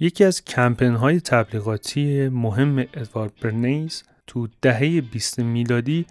یکی از کمپین های تبلیغاتی مهم ادوارد برنیز تو دهه 20 میلادی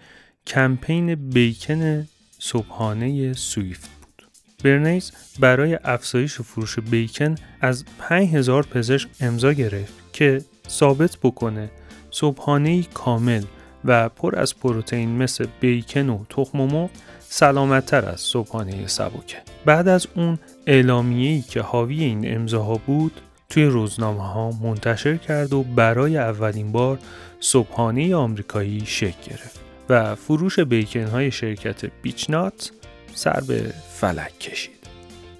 کمپین بیکن صبحانه سویفت بود. برنیز برای افزایش فروش بیکن از 5000 پزشک امضا گرفت که ثابت بکنه صبحانه کامل و پر از پروتئین مثل بیکن و تخم مرغ سلامتتر از صبحانه سبکه. بعد از اون اعلامیه‌ای که حاوی این امضاها بود توی روزنامه ها منتشر کرد و برای اولین بار صبحانه آمریکایی شکل گرفت و فروش بیکن های شرکت بیچنات سر به فلک کشید.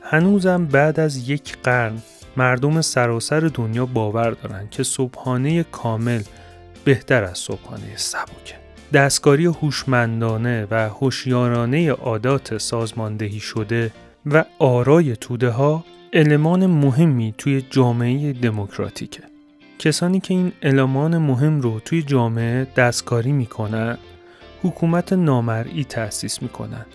هنوزم بعد از یک قرن مردم سراسر دنیا باور دارند که صبحانه کامل بهتر از صبحانه سبکه. دستکاری هوشمندانه و هوشیارانه عادات سازماندهی شده و آرای توده ها المان مهمی توی جامعه دموکراتیکه. کسانی که این المان مهم رو توی جامعه دستکاری می‌کنن حکومت نامرئی تأسیس می‌کنن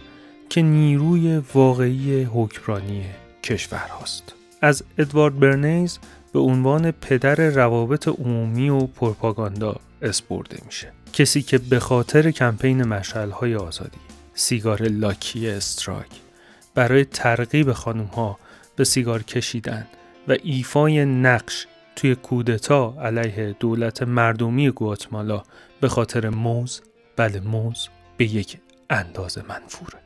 که نیروی واقعی حکمرانی کشور هاست. از ادوارد برنیز به عنوان پدر روابط عمومی و پروپاگاندا اسپرده میشه. کسی که به خاطر کمپین مشعل آزادی، سیگار لاکی استراک، برای ترغیب خانم ها به سیگار کشیدن و ایفای نقش توی کودتا علیه دولت مردمی گواتمالا به خاطر موز بله موز به یک اندازه منفوره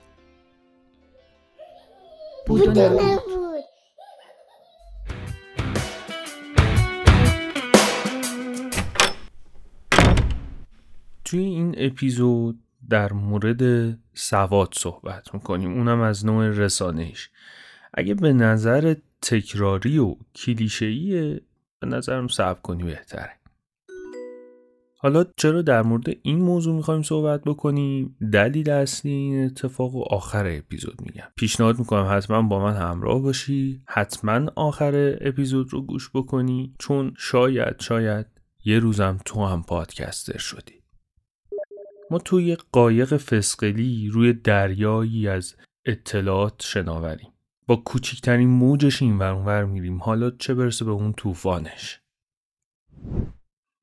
توی این اپیزود در مورد سواد صحبت می‌کنیم. اونم از نوع رسانهش اگه به نظر تکراری و کلیشه‌ایه به نظرم صبر کنی بهتره. حالا چرا در مورد این موضوع می‌خوایم صحبت بکنیم؟ دلیل اصلی این اتفاق و آخر اپیزود میگم. پیشنهاد می‌کنم حتما با من همراه باشی. حتما آخر اپیزود رو گوش بکنی. چون شاید شاید یه روزم تو هم پادکستر شدی. ما توی قایق فسقلی روی دریایی از اطلاعات شناوریم. با کوچکترین موجش این ور میریم. حالا چه برسه به اون طوفانش؟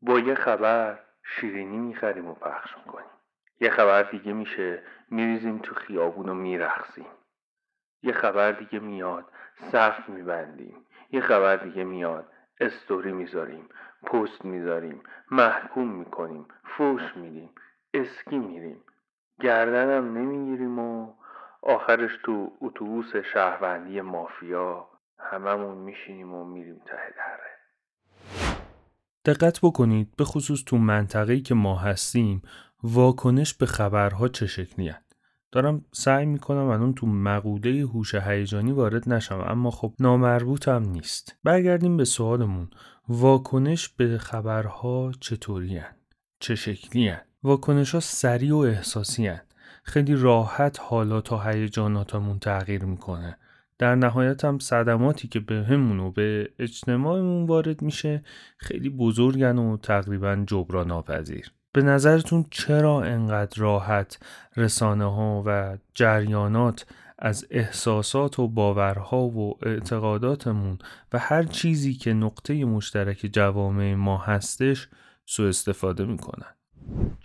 با یه خبر شیرینی می‌خریم و پخش می‌کنیم. یه خبر دیگه میشه میریزیم تو خیابون و میرخسیم یه خبر دیگه میاد صف میبندیم. یه خبر دیگه میاد استوری می‌ذاریم پست می‌ذاریم محکوم می‌کنیم فوش میدیم اسکی میریم. گردنم نمی‌گیریم و آخرش تو اتوبوس شهروندی مافیا هممون میشینیم و میریم ته دره. دقت بکنید به خصوص تو منطقه‌ای که ما هستیم واکنش به خبرها چه شکلی دارم سعی می‌کنم الان تو مقوله هوش هیجانی وارد نشم اما خب نامربوطم نیست. برگردیم به سوالمون. واکنش به خبرها چطوری چه شکلی هن؟ واکنش ها سریع و احساسی هن. خیلی راحت حالات و هیجاناتمون تغییر می‌کنه. در نهایت هم صدماتی که به همون و به اجتماعمون وارد میشه خیلی بزرگن و تقریبا جبران ناپذیر به نظرتون چرا انقدر راحت رسانه ها و جریانات از احساسات و باورها و اعتقاداتمون و هر چیزی که نقطه مشترک جوامع ما هستش سوء استفاده می‌کنن؟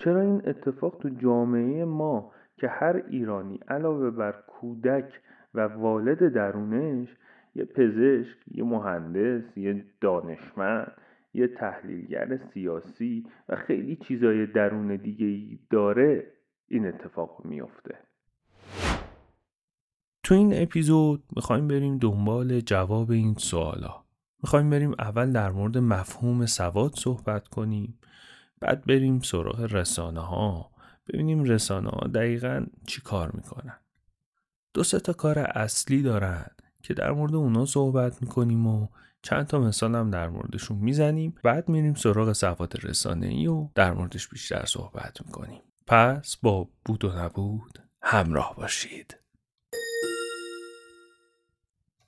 چرا این اتفاق تو جامعه ما که هر ایرانی علاوه بر کودک و والد درونش یه پزشک، یه مهندس، یه دانشمند، یه تحلیلگر سیاسی و خیلی چیزای درون دیگه داره این اتفاق میافته. تو این اپیزود می‌خوایم بریم دنبال جواب این سوالا. می‌خوایم بریم اول در مورد مفهوم سواد صحبت کنیم بعد بریم سراغ رسانه ها ببینیم رسانه ها دقیقا چی کار می‌کنن. دو سه تا کار اصلی دارن که در مورد اونا صحبت می‌کنیم و چند تا مثال هم در موردشون می‌زنیم. بعد میریم سراغ سواد رسانه ای و در موردش بیشتر صحبت می‌کنیم. پس با بود و نبود همراه باشید.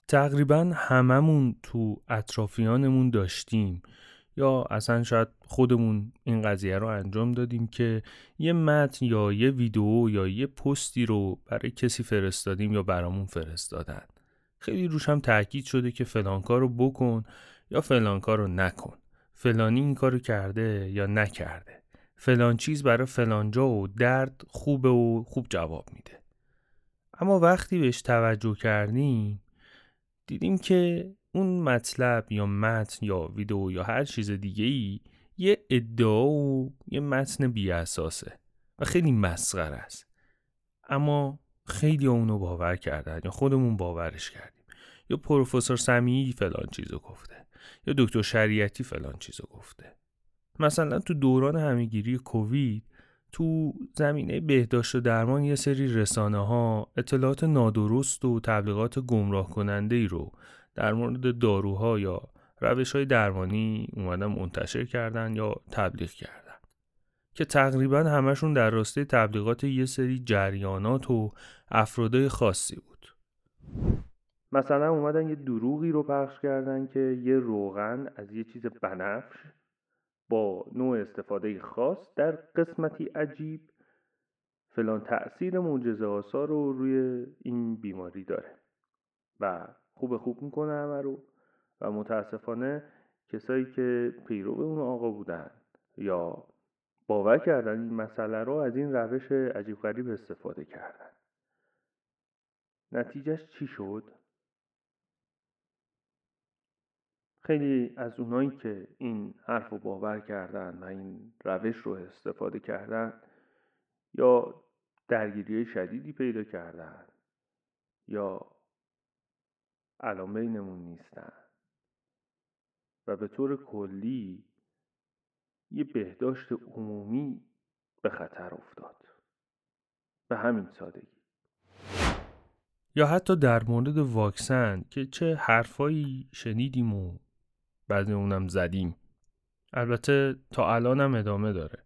تقریبا هممون تو اطرافیانمون داشتیم. یا اصلا شاید خودمون این قضیه رو انجام دادیم که یه متن یا یه ویدیو یا یه پستی رو برای کسی فرستادیم یا برامون فرستادن. خیلی روش هم تاکید شده که فلان کار رو بکن یا فلان کارو نکن. فلانی این کارو کرده یا نکرده. فلان چیز برای فلان جا و درد خوبه و خوب جواب میده. اما وقتی بهش توجه کردیم دیدیم که اون مطلب یا متن یا ویدیو یا هر چیز دیگه ای یه ادعا و یه متن بی اساسه و خیلی مسخره است. اما خیلی اونو باور کردن یا خودمون باورش کردیم. یا پروفسور سمیعی فلان چیزو گفته یا دکتر شریعتی فلان چیزو گفته. مثلا تو دوران همهگیری کووید تو زمینه بهداشت و درمان یه سری رسانه ها اطلاعات نادرست و تبلیغات گمراه کننده ای رو در مورد داروها یا روش های درمانی اومدن منتشر کردن یا تبلیغ کردن. که تقریبا همشون در راسته تبلیغات یه سری جریانات و افرادای خاصی بود. مثلا اومدن یه دروغی رو پخش کردن که یه روغن از یه چیز بنفش با نوع استفاده خاص در قسمتی عجیب فلان تأثیر معجزه آسا رو روی این بیماری داره و خوب خوب می‌کنه همه رو و متاسفانه کسایی که پیرو اون آقا بودن یا باور کردن این مسئله رو از این روش عجیب غریب استفاده کردن نتیجهش چی شد؟ خیلی از اونایی که این حرف رو باور کردن و این روش رو استفاده کردن یا درگیری شدیدی پیدا کردن یا الان بینمون نیستن. و به طور کلی یه بهداشت عمومی به خطر افتاد. به همین سادگی. یا حتی در مورد واکسن که چه حرفایی شنیدیم و بعد اونم زدیم. البته تا الان هم ادامه داره.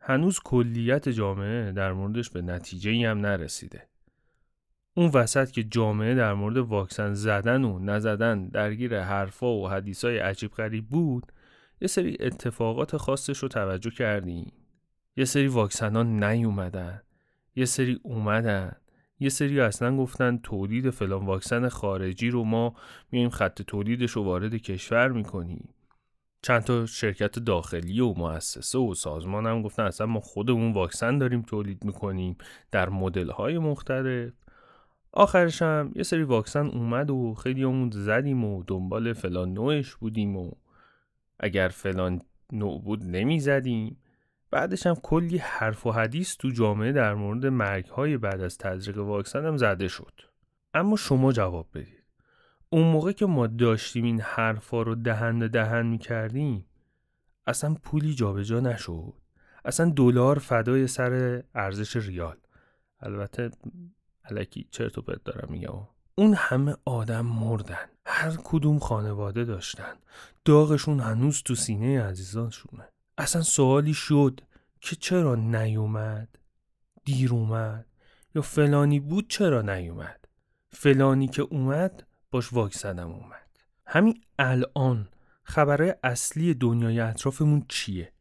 هنوز کلیت جامعه در موردش به نتیجه هم نرسیده. اون وسط که جامعه در مورد واکسن زدن و نزدن درگیر حرفا و حدیثای عجیب غریب بود یه سری اتفاقات خاصش رو توجه کردیم یه سری واکسن ها نیومدن. یه سری اومدن. یه سری اصلا گفتن تولید فلان واکسن خارجی رو ما میایم خط تولیدش رو وارد کشور می‌کنیم. چند تا شرکت داخلی و مؤسسه و سازمان هم گفتن اصلا ما خودمون واکسن داریم تولید می‌کنیم در مدل های مختلف. آخرش هم یه سری واکسن اومد و خیلی همون زدیم و دنبال فلان نوعش بودیم و اگر فلان نوع بود نمی زدیم بعدش هم کلی حرف و حدیث تو جامعه در مورد مرگ های بعد از تزریق واکسن هم زده شد. اما شما جواب بدید. اون موقع که ما داشتیم این حرفا رو دهن دهن می کردیم اصلا پولی جابجا نشد. اصلا دلار فدای سر ارزش ریال. البته علکی چرت و پرت دارم میگم. اون همه آدم مردن. هر کدوم خانواده داشتن. داغشون هنوز تو سینه عزیزانشونه اصلا سوالی شد که چرا نیومد؟ دیر اومد. یا فلانی بود چرا نیومد؟ فلانی که اومد باش واکسنم اومد. همین الان خبرهای اصلی دنیای اطرافمون چیه؟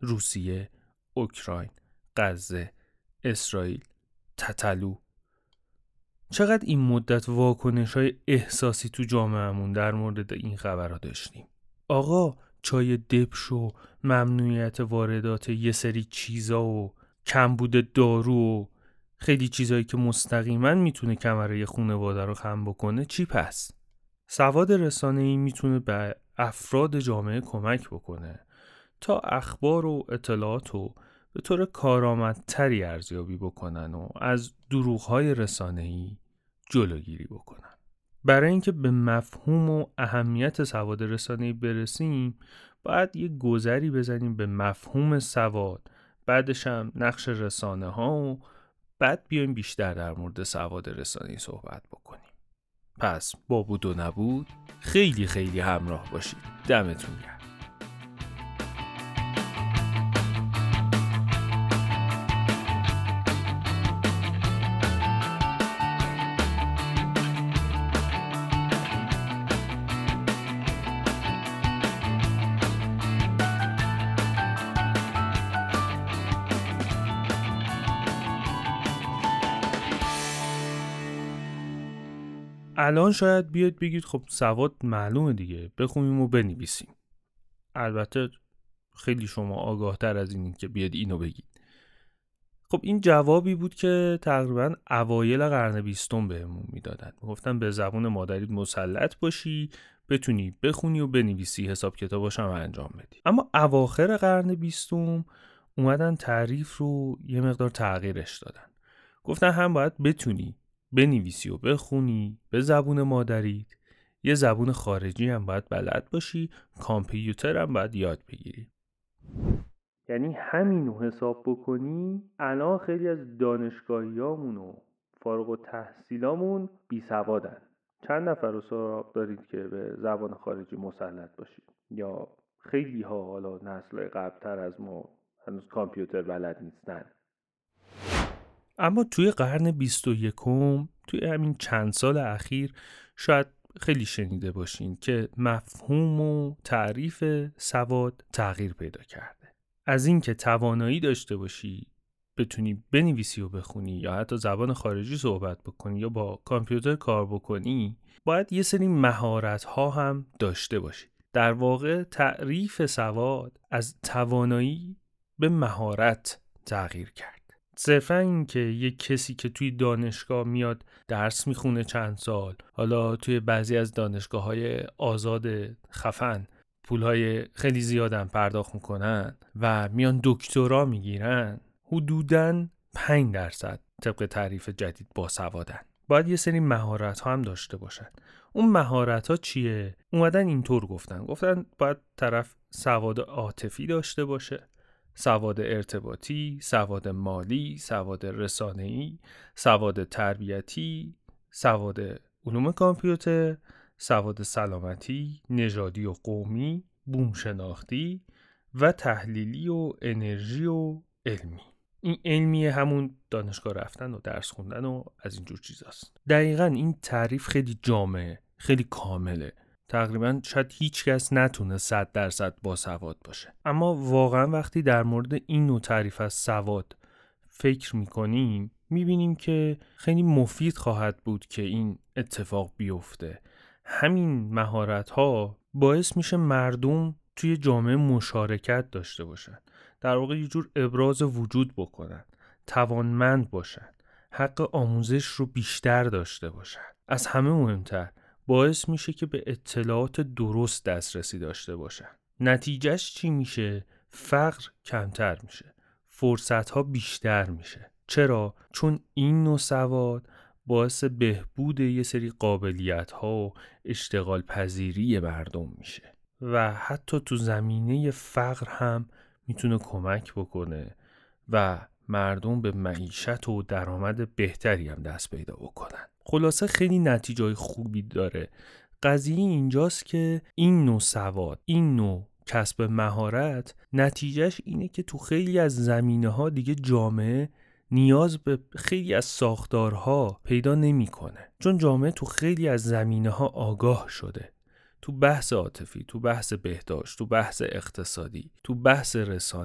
روسیه اوکراین غزه اسرائیل تتلو. چقدر این مدت واکنش های احساسی تو جامعهمون در مورد این خبرها داشتیم آقا چای دبش و ممنوعیت واردات یه سری چیزا و کمبود دارو و خیلی چیزایی که مستقیما می‌تونه کمره خونواده رو خم بکنه چی پس؟ سواد رسانه ای می‌تونه به افراد جامعه کمک بکنه تا اخبار و اطلاعات رو به طور کارآمدتری ارزیابی بکنن و از دروغهای رسانه‌ای جلوگیری بکنن. برای اینکه به مفهوم و اهمیت سواد رسانه‌ای برسیم باید یه گذری بزنیم به مفهوم سواد بعدش هم نقش رسانه ها و بعد بیایم بیشتر در مورد سواد رسانه‌ای صحبت بکنیم. پس با بود و نبود خیلی خیلی همراه باشید. دمتون گرم. الان شاید بیاد بگید خب سواد معلومه دیگه بخونیم و بنویسیم. البته خیلی شما آگاه تر از این که بیاد اینو بگید. خب این جوابی بود که تقریبا اوایل قرن بیستم بهمون می‌دادن. گفتن به زبون مادریت مسلط باشی بتونی بخونی و بنویسی حساب کتاباش هم انجام بدی. اما اواخر قرن بیستم اومدن تعریف رو یه مقدار تغییرش دادن. گفتن هم باید بتونی بنویسی و بخونی به زبون مادریت یه زبون خارجی هم باید بلد باشی کامپیوتر هم باید یاد بگیری. یعنی همینو حساب بکنی الان خیلی از دانشگاهیامون و فارغ و تحصیلامون بی سوادن. چند نفر رو سراغ دارید که به زبان خارجی مسلط باشید؟ یا خیلی ها حالا نسل قبلتر از ما هنوز کامپیوتر بلد نیستن؟ اما توی قرن 21 توی همین چند سال اخیر شاید خیلی شنیده باشین که مفهوم و تعریف سواد تغییر پیدا کرده. از اینکه توانایی داشته باشی بتونی بنویسی و بخونی یا حتی زبان خارجی صحبت بکنی یا با کامپیوتر کار بکنی باید یه سری مهارت ها هم داشته باشی. در واقع تعریف سواد از توانایی به مهارت تغییر کرد. صرفا اینکه یک کسی که توی دانشگاه میاد درس می‌خونه چند سال حالا توی بعضی از دانشگاه های آزاد خفن پولهای خیلی زیادن پرداخت می‌کنن و میان دکترا می‌گیرن حدودا 5 درصد طبق تعریف جدید با سوادن. باید یه سری مهارت ها هم داشته باشن. اون مهارت ها چیه؟ اومدن اینطور گفتن. گفتن باید طرف سواد عاطفی داشته باشه. سواد ارتباطی، سواد مالی، سواد رسانه‌ای، سواد تربیتی، سواد علوم کامپیوتر، سواد سلامتی، نژادی و قومی، بوم شناختی و تحلیلی و انرژی و علمی. این علمی همون دانشگاه رفتن و درس خوندن و از اینجور چیزاست. دقیقا این تعریف خیلی جامعه خیلی کامله. تقریبا شاید هیچ کس نتونه صد درصد با سواد باشه. اما واقعا وقتی در مورد این نوع تعریف از سواد فکر می‌کنیم می‌بینیم که خیلی مفید خواهد بود که این اتفاق بیفته. همین مهارت ها باعث میشه مردم توی جامعه مشارکت داشته باشن. در واقع یه جور ابراز وجود بکنن. توانمند باشن. حق آموزش رو بیشتر داشته باشن. از همه مهمتر باعث میشه که به اطلاعات درست دسترسی داشته باشن. نتیجهش چی میشه؟ فقر کمتر میشه. فرصت ها بیشتر میشه. چرا؟ چون این نوع سواد باعث بهبود یه سری قابلیت ها و اشتغال پذیری مردم میشه. و حتی تو زمینه فقر هم می‌تونه کمک بکنه و مردم به معیشت و درآمد بهتری هم دست پیدا بکنن. خلاصه خیلی نتیجه خوبی داره. قضیه اینجاست که این نوع سواد این نوع کسب مهارت نتیجهش اینه که تو خیلی از زمینه ها دیگه جامعه نیاز به خیلی از ساختارها پیدا نمی‌کنه. چون جامعه تو خیلی از زمینه ها آگاه شده. تو بحث عاطفی تو بحث بهداشت تو بحث اقتصادی تو بحث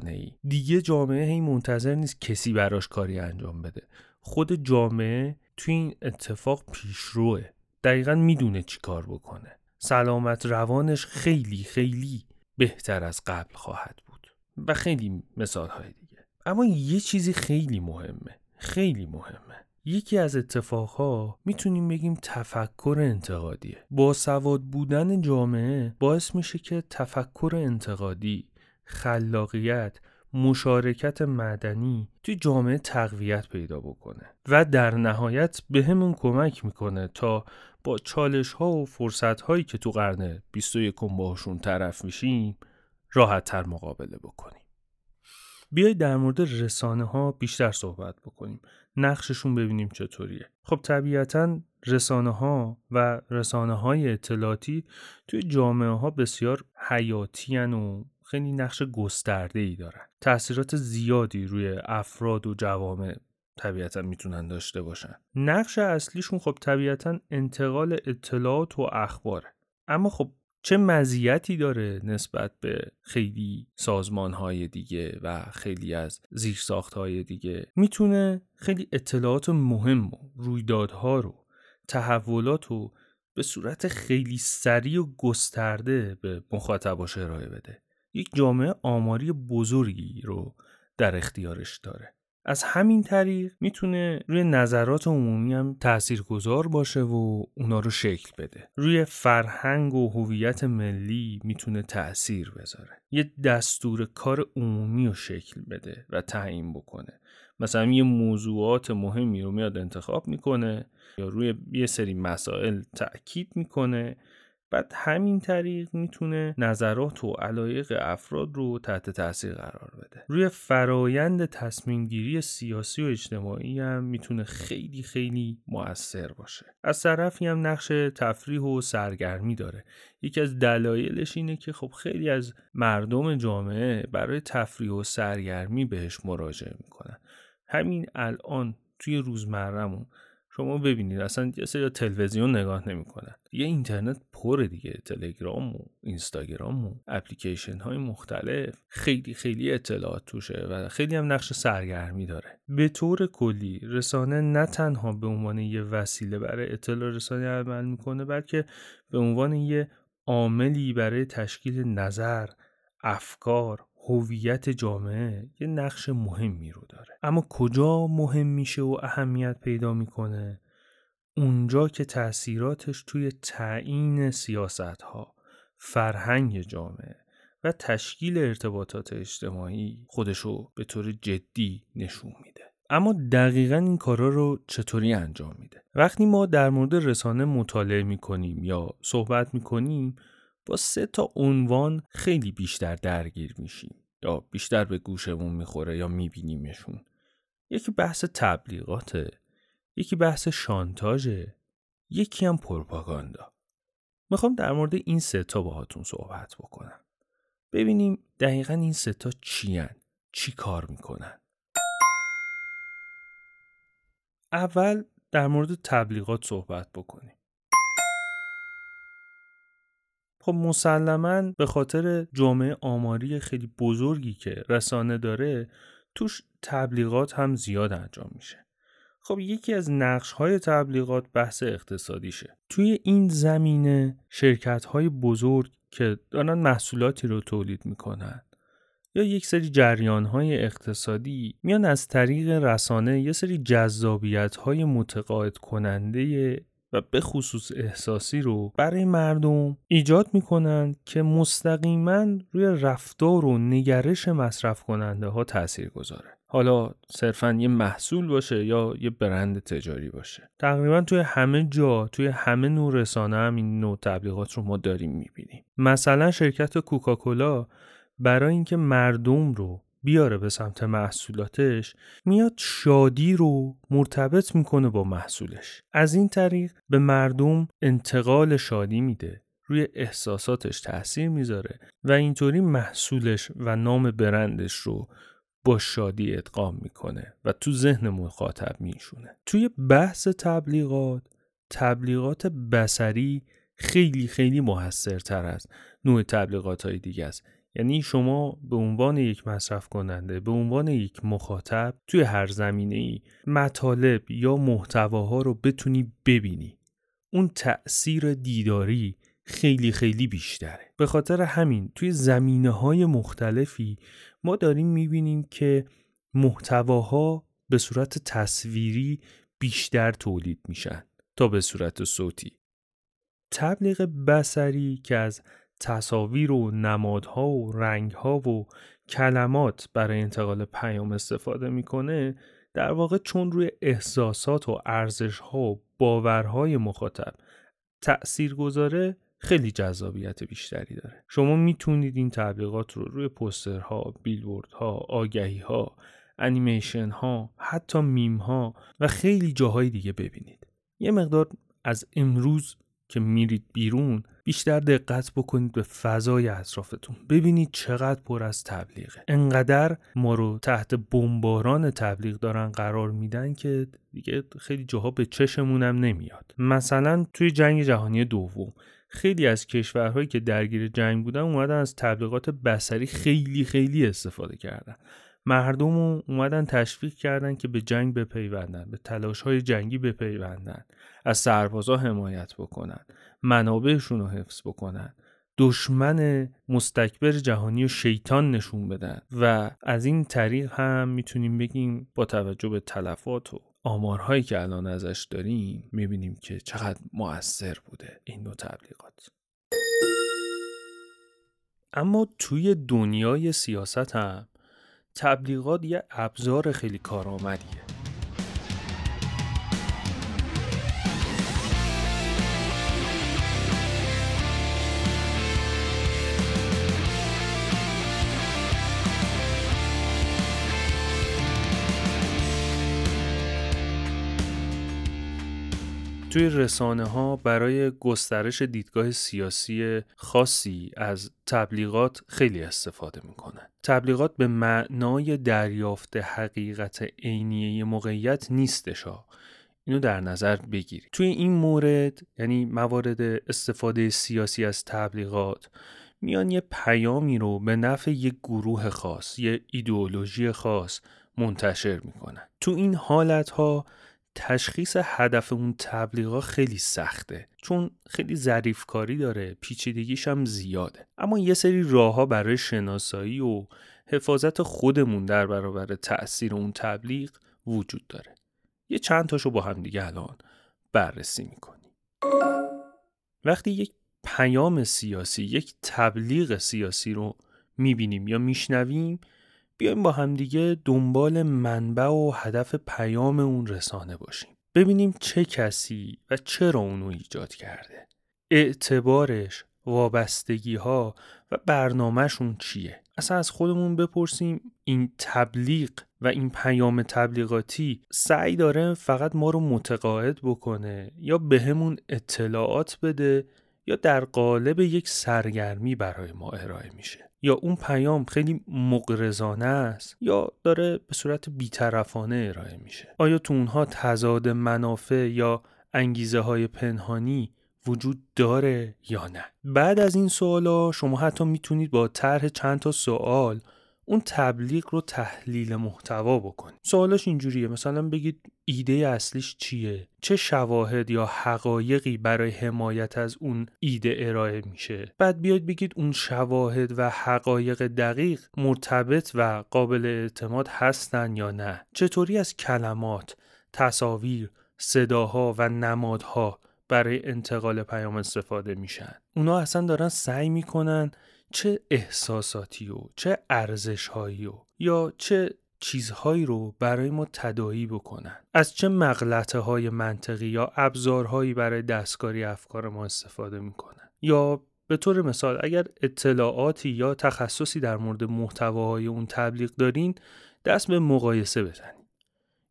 ای دیگه جامعه هی منتظر نیست کسی براش کاری انجام بده. خود جامعه تو این اتفاق پیشروه. دقیقا می‌دونه چی کار بکنه. سلامت روانش خیلی خیلی بهتر از قبل خواهد بود. و خیلی مثال های دیگه. اما یه چیزی خیلی مهمه. خیلی مهمه. یکی از اتفاقها می‌تونیم بگیم تفکر انتقادیه. با سواد بودن جامعه باعث میشه که تفکر انتقادی خلاقیت مشارکت مدنی توی جامعه تقویت پیدا بکنه و در نهایت به همون کمک می‌کنه تا با چالش ها و فرصت هایی که تو قرن 21 باشون طرف میشیم راحت تر مقابله بکنیم. بیایید در مورد رسانه ها بیشتر صحبت بکنیم. نقششون ببینیم چطوریه. خب طبیعتا رسانه ها و رسانه های اطلاعاتی توی جامعه ها بسیار حیاتی و خیلی نقش گسترده ای دارن. تاثیرات زیادی روی افراد و جوامع طبیعتا می‌تونن داشته باشن. نقش اصلیشون خب طبیعتا انتقال اطلاعات و اخباره. اما خب چه مزیتی داره نسبت به خیلی سازمان های دیگه و خیلی از زیرساخت های دیگه؟ می‌تونه خیلی اطلاعات مهم و رویدادها رو تحولات رو به صورت خیلی سریع و گسترده به مخاطباش ارائه بده. یک جامعه آماری بزرگی رو در اختیارش داره. از همین طریق می‌تونه روی نظرات عمومی هم تاثیرگذار باشه و اونا رو شکل بده. روی فرهنگ و هویت ملی می‌تونه تاثیر بذاره. یه دستور کار عمومی رو شکل بده و تعیین بکنه. مثلا یه موضوعات مهمی رو میاد انتخاب می‌کنه یا روی یه سری مسائل تاکید می‌کنه بعد همین طریق می‌تونه نظرات و علایق افراد رو تحت تاثیر قرار بده. روی فرایند تصمیم گیری سیاسی و اجتماعی هم می‌تونه خیلی خیلی موثر باشه. از طرفی هم نقش تفریح و سرگرمی داره. یکی از دلایلش اینه که خب خیلی از مردم جامعه برای تفریح و سرگرمی بهش مراجعه می‌کنن. همین الان توی روزمرهمون شما ببینید اصلا یه سری تلویزیون نگاه نمی‌کنن. یه اینترنت پر دیگه تلگرام و اینستاگرام و اپلیکیشن های مختلف. خیلی خیلی اطلاعات توشه و خیلی هم نقش سرگرمی داره. به طور کلی رسانه نه تنها به عنوان یه وسیله برای اطلاع رسانی عمل می‌کنه بلکه به عنوان یه عاملی برای تشکیل نظر افکار هویت جامعه یه نقش مهمی رو داره. اما کجا مهم میشه و اهمیت پیدا می‌کنه؟ اونجا که تاثیراتش توی تعیین سیاست ها فرهنگ جامعه و تشکیل ارتباطات اجتماعی خودشو به طور جدی نشون میده. اما دقیقا این کارا رو چطوری انجام میده؟ وقتی ما در مورد رسانه مطالعه می‌کنیم یا صحبت می‌کنیم با سه تا عنوان خیلی بیشتر درگیر میشیم. یا بیشتر به گوشمون می‌خوره یا میبینیمشون. یکی بحث تبلیغاته یکی بحث شانتاژه یکی هم پروپاگاندا. می‌خوام در مورد این سه تا باهاتون صحبت بکنم. ببینیم دقیقا این سه تا چی چی کار می‌کنن. اول در مورد تبلیغات صحبت بکنیم. خب مسلما به خاطر جامعه آماری خیلی بزرگی که رسانه داره توش تبلیغات هم زیاد انجام میشه. خب یکی از نقش های تبلیغات بحث اقتصادیشه. توی این زمینه شرکت های بزرگ که دارن محصولاتی رو تولید می‌کنن یا یک سری جریان های اقتصادی میان از طریق رسانه یه سری جذابیت های متقاعد کننده و به خصوص احساسی رو برای مردم ایجاد می‌کنند که مستقیما روی رفتار و نگرش مصرف کننده ها تاثیر گذاره. حالا صرفا یه محصول باشه یا یه برند تجاری باشه. تقریبا توی همه جا توی همه نوع رسانه هم این نوع تبلیغات رو ما داریم می‌بینیم. مثلا شرکت کوکاکولا برای اینکه مردم رو بیاره به سمت محصولاتش میاد شادی رو مرتبط می‌کنه با محصولش. از این طریق به مردم انتقال شادی میده روی احساساتش تاثیر می‌ذاره و اینطوری محصولش و نام برندش رو با شادی ادغام می‌کنه و تو ذهن مخاطب میشونه توی بحث تبلیغات تبلیغات بسری خیلی خیلی موثرتر از نوع تبلیغات های دیگه است. یعنی شما به عنوان یک مصرف کننده به عنوان یک مخاطب توی هر زمینه ای مطالب یا محتواها رو بتونی ببینی. اون تأثیر دیداری خیلی خیلی بیشتره. به خاطر همین توی زمینه های مختلفی ما داریم می‌بینیم که محتواها به صورت تصویری بیشتر تولید میشن تا به صورت صوتی. تبلیغ بسری که از تصاویر و نمادها و رنگها و کلمات برای انتقال پیام استفاده می‌کنه در واقع چون روی احساسات و ارزشها و باورهای مخاطب تأثیر گذاره خیلی جذابیت بیشتری داره شما می‌تونید این تبلیغات رو روی پوسترها، بیلبوردها، آگهیها، انیمیشن ها، حتی میم ها و خیلی جاهای دیگه ببینید. یه مقدار از امروز که میرید بیرون بیشتر دقت بکنید به فضای اطرافتون. ببینید چقدر پر از تبلیغه. انقدر ما رو تحت بمباران تبلیغ دارن قرار میدن که دیگه خیلی جاها به چشمونم نمیاد. مثلا توی جنگ جهانی دوم خیلی از کشورهایی که درگیر جنگ بودن اومدن از تبلیغات بسری خیلی خیلی استفاده کردن. مردم رو اومدن تشویق کردن که به جنگ بپیوندن به تلاش های جنگی بپیوندن از سربازا حمایت بکنن منابعشون رو حفظ بکنن. دشمن مستکبر جهانی و شیطان نشون بدن و از این طریق هم می‌تونیم بگیم با توجه به تلفات و آمارهایی که الان ازش داریم می‌بینیم که چقدر مؤثر بوده این نوع تبلیغات. اما توی دنیای سیاست هم تبلیغات یه ابزار خیلی کارآمدیه. توی رسانه ها برای گسترش دیدگاه سیاسی خاصی از تبلیغات خیلی استفاده می‌کنن. تبلیغات به معنای دریافت حقیقت عینیه موقعیت نیستشا. اینو در نظر بگیرید. توی این مورد یعنی موارد استفاده سیاسی از تبلیغات میان یه پیامی رو به نفع یک گروه خاص، یه ایدئولوژی خاص منتشر می‌کنن. تو این حالت ها تشخیص هدف اون تبلیغا خیلی سخته چون خیلی ظریف کاری داره پیچیدگیش هم زیاده. اما یه سری راه برای شناسایی و حفاظت خودمون در برابر تأثیر اون تبلیغ وجود داره. یه چند تاشو با هم دیگه الان بررسی می‌کنیم. وقتی یک پیام سیاسی یک تبلیغ سیاسی رو می‌بینیم یا میشنویم بیایم با همدیگه دنبال منبع و هدف پیام اون رسانه باشیم. ببینیم چه کسی و چرا اونو ایجاد کرده. اعتبارش وابستگی ها و برنامهشون چیه؟ اصلا از خودمون بپرسیم این تبلیغ و این پیام تبلیغاتی سعی داره فقط ما رو متقاعد بکنه یا بهمون به اطلاعات بده یا در قالب یک سرگرمی برای ما ارائه میشه؟ یا اون پیام خیلی مقرزانه است یا داره به صورت بیطرفانه ارائه میشه؟ آیا تو اونها تضاد منافع یا انگیزه های پنهانی وجود داره یا نه؟ بعد از این سوالا شما حتی می‌تونید با طرح چند تا سوال اون تبلیغ رو تحلیل محتوا بکنید سوالش اینجوریه مثلا بگید ایده اصلیش چیه؟ چه شواهد یا حقایقی برای حمایت از اون ایده ارائه میشه؟ بعد بیاید بگید اون شواهد و حقایق دقیق مرتبط و قابل اعتماد هستن یا نه؟ چطوری از کلمات تصاویر صداها و نمادها برای انتقال پیام استفاده میشن؟ اونا اصلا دارن سعی می‌کنن چه احساساتی و چه ارزشهایی و یا چه چیزهایی رو برای ما تدایی بکنن؟ از چه مغلطه های منطقی یا ابزارهایی برای دستکاری افکار ما استفاده می‌کنن؟ یا به طور مثال اگر اطلاعاتی یا تخصصی در مورد محتواهای اون تبلیغ دارین دست به مقایسه بزنید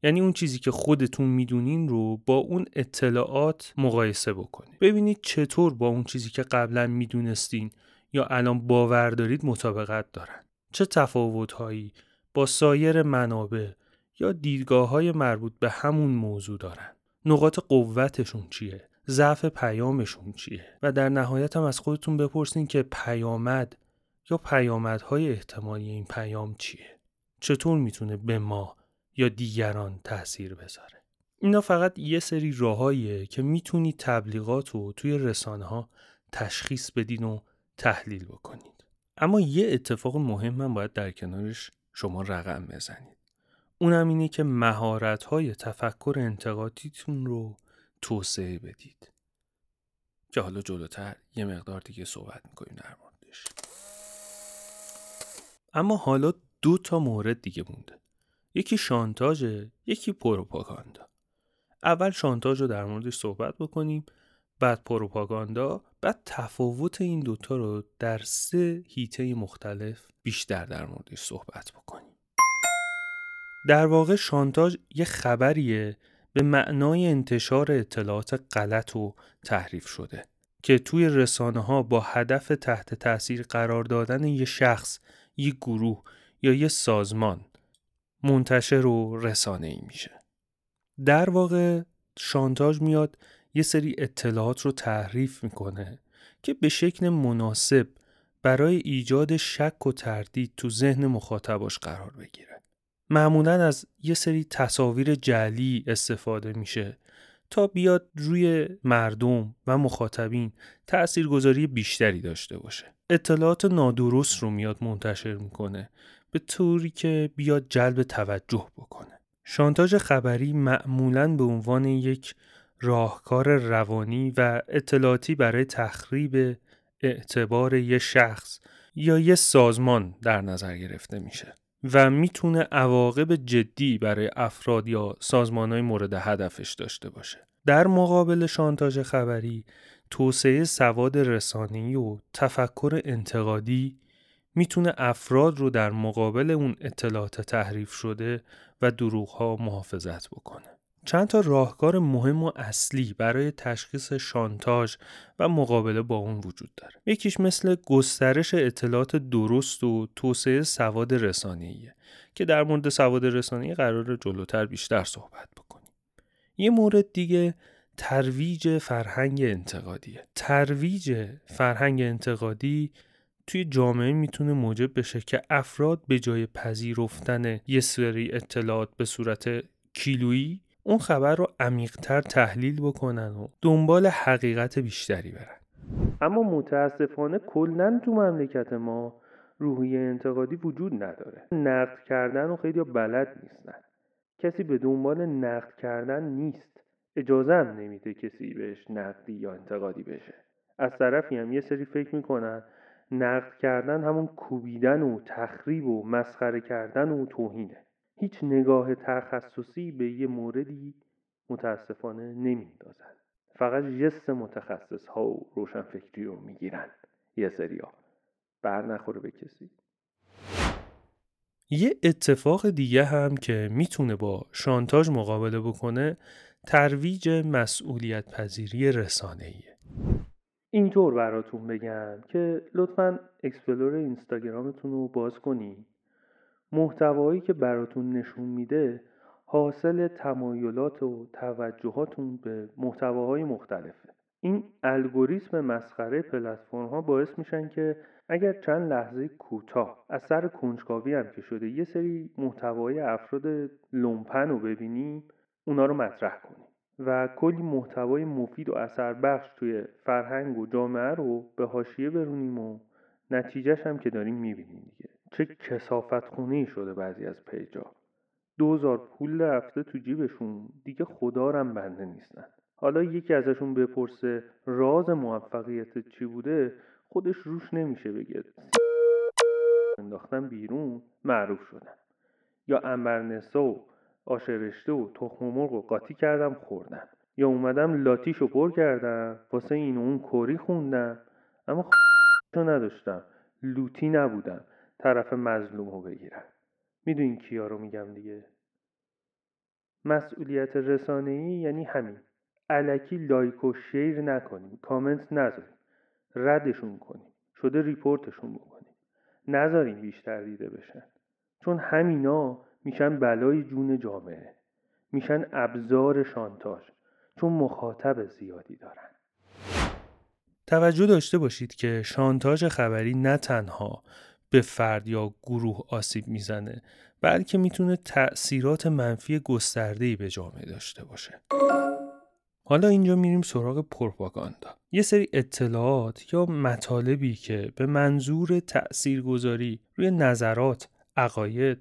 یعنی اون چیزی که خودتون می‌دونین رو با اون اطلاعات مقایسه بکنید ببینید چطور با اون چیزی که قبلا می‌دونستین یا الان باور دارید مطابقت دارن؟ چه تفاوتهایی با سایر منابع یا دیدگاه های مربوط به همون موضوع دارن؟ نقاط قوتشون چیه؟ ضعف پیامشون چیه؟ و در نهایت هم از خودتون بپرسین که پیامد یا پیامدهای احتمالی این پیام چیه؟ چطور می‌تونه به ما یا دیگران تاثیر بذاره؟ اینا فقط یه سری راهاییه که می‌تونید تبلیغات رو توی رسانه ها تشخیص بدین و تحلیل بکنید. اما یه اتفاق مهم هم باید در کنارش شما رقم بزنید. اونم اینه که مهارت های تفکر انتقادیتون رو توسعه بدید. که حالا جلوتر یه مقدار دیگه صحبت می‌کنیم در موردش. اما حالا دو تا مورد دیگه مونده. یکی شانتاژ یکی پروپاگاندا. اول شانتاژ رو در موردش صحبت بکنیم. بعد پروپاگاندا بعد تفاوت این دوتا رو در سه هیته مختلف بیشتر در موردش صحبت بکنیم در واقع شانتاژ یه خبریه به معنای انتشار اطلاعات غلط و تحریف شده که توی رسانه ها با هدف تحت تاثیر قرار دادن یه شخص، یه گروه یا یه سازمان منتشر و رسانه ای میشه. در واقع شانتاژ میاد یه سری اطلاعات رو تحریف می‌کنه که به شکل مناسب برای ایجاد شک و تردید تو ذهن مخاطباش قرار بگیره. معمولا از یه سری تصاویر جعلی استفاده میشه تا بیاد روی مردم و مخاطبین تأثیرگذاری بیشتری داشته باشه اطلاعات نادرست رو میاد منتشر می‌کنه به طوری که بیاد جلب توجه بکنه شانتاژ خبری معمولا به عنوان یک راهکار روانی و اطلاعاتی برای تخریب اعتبار یه شخص یا یه سازمان در نظر گرفته میشه و می‌تونه عواقب جدی برای افراد یا سازمانهای مورد هدفش داشته باشه. در مقابل شانتاژ خبری، توسعه سواد رسانه‌ای و تفکر انتقادی می‌تونه افراد رو در مقابل اون اطلاعات تحریف شده و دروغها محافظت بکنه. چند تا راهکار مهم و اصلی برای تشخیص شانتاژ و مقابله با اون وجود داره. یکیش مثل گسترش اطلاعات درست و توسعه سواد رسانه‌ایه که در مورد سواد رسانه‌ای قرار جلوتر بیشتر صحبت بکنیم. یه مورد دیگه ترویج فرهنگ انتقادیه. ترویج فرهنگ انتقادی توی جامعه می‌تونه موجب بشه که افراد به جای پذیرفتن یه سری اطلاعات به صورت کیلویی اون خبر رو عمیقتر تحلیل بکنن و دنبال حقیقت بیشتری برن. اما متاسفانه کلا تو مملکت ما روحیه انتقادی وجود نداره. نقد کردن و خیلی بلد نیستن. کسی به دنبال نقد کردن نیست. اجازه هم نمیده کسی بهش نقدی یا انتقادی بشه. از طرفی هم یه سری فکر می‌کنن نقد کردن همون کوبیدن و تخریب و مسخره کردن و توهینه. هیچ نگاه تخصصی به یه موردی متاسفانه نمیندازن. فقط جست متخصص ها و روشنفکری رو می‌گیرن. یه سریا. بر نخوره به کسی. یه اتفاق دیگه هم که می‌تونه با شانتاژ مقابله بکنه ترویج مسئولیت پذیری رسانه ایه. اینطور براتون بگم که لطفا explore اینستاگرامتون رو باز کنید محتوایی که براتون نشون میده حاصل تمایلات و توجهاتون به محتواهای مختلفه. این الگوریتم مسخره پلتفرم ها باعث میشن که اگر چند لحظه کوتاه از سر کنجکاوی هم که شده یه سری محتوای افراد لومپن رو ببینیم اونا رو مطرح کنیم و کلی محتوای مفید و اثر بخش توی فرهنگ و جامعه رو به حاشیه برونیم و نتیجهش هم که داریم می‌بینیم دیگه. چه کسافت خونه شده بعضی از پیجا. دوزار پول رفته تو جیبشون دیگه خدارم بنده نیستن. حالا یکی ازشون بپرسه راز موفقیت چی بوده خودش روش نمیشه بگه. انداختم بیرون معروف شدم یا انبرنسا و آشرشته و تخم مرغ و قاطی کردم خوردم یا اومدم لاتیشو پر کردم واسه این اون کوری خوندم. اما خ... نداشتم. لوتی نبودم طرف مظلوم رو بگیرن. می‌دونین کیا رو میگم دیگه؟ مسئولیت رسانه ای یعنی همین. علکی لایک و شیر نکنیم کامنت نذاریم. ردشون کنیم. شده ریپورتشون بکنیم. نذاریم بیشتر دیده بشن. چون همینا میشن بلای جون جامعه. میشن ابزار شانتاژ. چون مخاطب زیادی دارن. توجه داشته باشید که شانتاژ خبری نه تنها به فرد یا گروه آسیب می‌زنه بلکه می‌تونه تأثیرات منفی گسترده‌ای به جامعه داشته باشه. حالا اینجا میریم سراغ پروپاگاندا. یه سری اطلاعات یا مطالبی که به منظور تأثیرگذاری روی نظرات، عقاید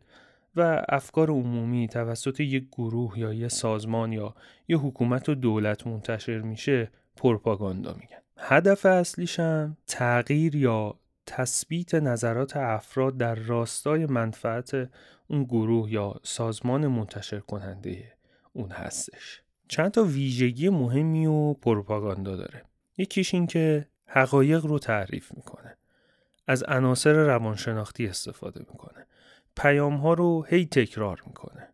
و افکار عمومی توسط یک گروه یا یه سازمان یا یه حکومت و دولت منتشر میشه پروپاگاندا میگن. هدف اصلیشم تغییر یا تثبیت نظرات افراد در راستای منفعت اون گروه یا سازمان منتشر کننده اون هستش. چند تا ویژگی مهمی و پروپاگاندا داره. یکیش این که حقایق رو تعریف می‌کنه. از عناصر روانشناختی استفاده می‌کنه. پیام ها رو هی تکرار می‌کنه.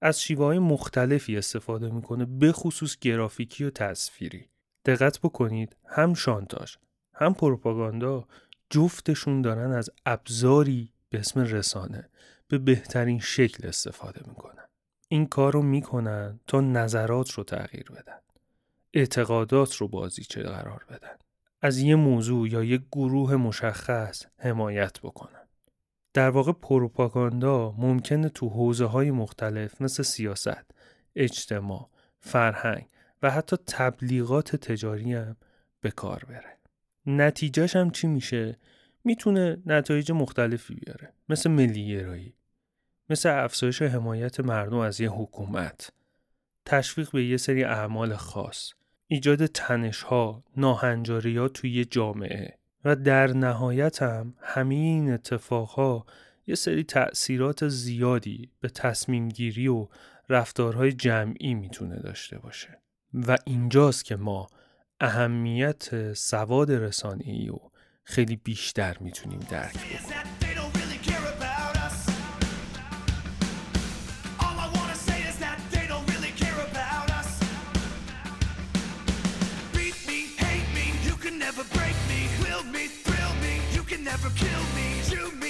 از شیوه های مختلفی استفاده می‌کنه به خصوص گرافیکی و تصویری. دقت بکنید هم شانتاژ هم پروپاگاندا جفتشون دارن از ابزاری به اسم رسانه به بهترین شکل استفاده می‌کنن. این کار رو می‌کنن تا نظرات رو تغییر بدن. اعتقادات رو بازیچه قرار بدن. از یه موضوع یا یک گروه مشخص حمایت بکنن. در واقع پروپاگاندا ممکنه تو حوزه های مختلف مثل سیاست، اجتماع، فرهنگ و حتی تبلیغات تجاری هم به کار بره. نتیجهش هم چی میشه؟ می‌تونه نتایج مختلفی بیاره. مثل ملیگرایی. مثل افزایش حمایت مردم از یه حکومت. تشویق به یه سری اعمال خاص. ایجاد تنش ها ناهنجاری ها توی یه جامعه. و در نهایت هم همه این اتفاق ها یه سری تأثیرات زیادی به تصمیم گیری و رفتارهای جمعی می‌تونه داشته باشه. و اینجاست که ما اهمیت سواد رسانه‌ای و خیلی بیشتر می‌تونیم درک بکنیم.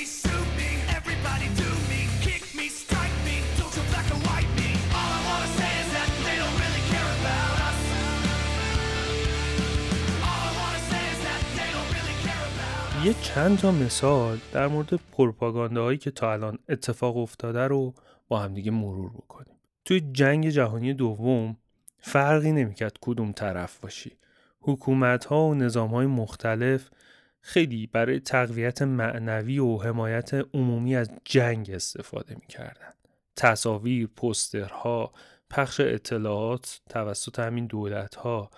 یه چند تا مثال در مورد پروپاگانداهایی که تا الان اتفاق افتاده رو با همدیگه مرور بکنیم. توی جنگ جهانی دوم فرقی نمی‌کرد کدوم طرف باشی. حکومت ها و نظام های مختلف خیلی برای تقویت معنوی و حمایت عمومی از جنگ استفاده می‌کردن. تصاویر، پسترها، پخش اطلاعات توسط همین دولت ها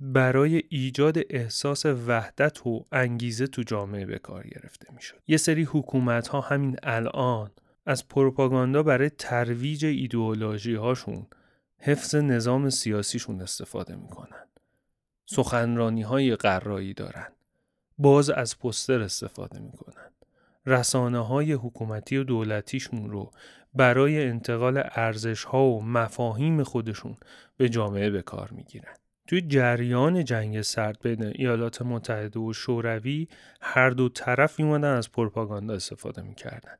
برای ایجاد احساس وحدت و انگیزه تو جامعه به کار گرفته می‌شد. یه سری حکومت ها همین الان از پروپاگاندا برای ترویج ایدئولوژی هاشون حفظ نظام سیاسیشون استفاده می‌کنن. سخنرانی های قرایی دارن. باز از پستر استفاده می‌کنن. رسانه های حکومتی و دولتیشون رو برای انتقال ارزش ها و مفاهیم خودشون به جامعه به کار می‌گیرن. توی جریان جنگ سرد بین ایالات متحده و شوروی هر دو طرف میومدن از پروپاگاندا استفاده می‌کردن.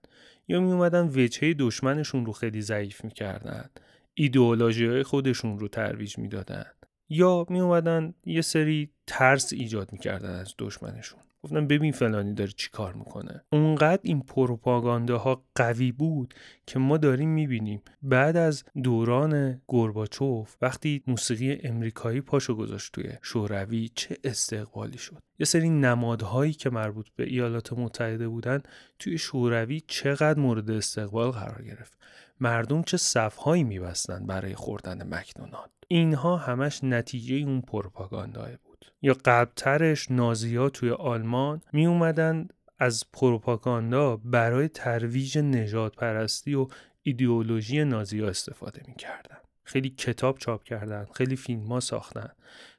یا میومدن وجهه دشمنشون رو خیلی ضعیف می‌کردن. ایدئولوژی های خودشون رو ترویج می‌دادن. یا میومدن یه سری ترس ایجاد می‌کردن از دشمنشون. گفتم ببین فلانی داره چی کار می‌کنه. اونقدر این ها قوی بود که ما داریم می‌بینیم. بعد از دوران گورباچوف وقتی موسیقی امریکایی پاشو گذاشت توی شوروی چه استقبالی شد. یه سری نمادهایی که مربوط به ایالات متحده بودن توی شوروی چقدر مورد استقبال قرار گرفت. مردم چه صفهایی میبستن برای خوردن مکدونالد. اینها همش نتیجه اون پروپاگاندا بود. یا قبلترش نازیا توی آلمان می اومدن از پروپاگاندا برای ترویج نجات پرستی و ایدئولوژی نازیا استفاده می‌کردن. خیلی کتاب چاپ کردن، خیلی فیلم ها ساختن،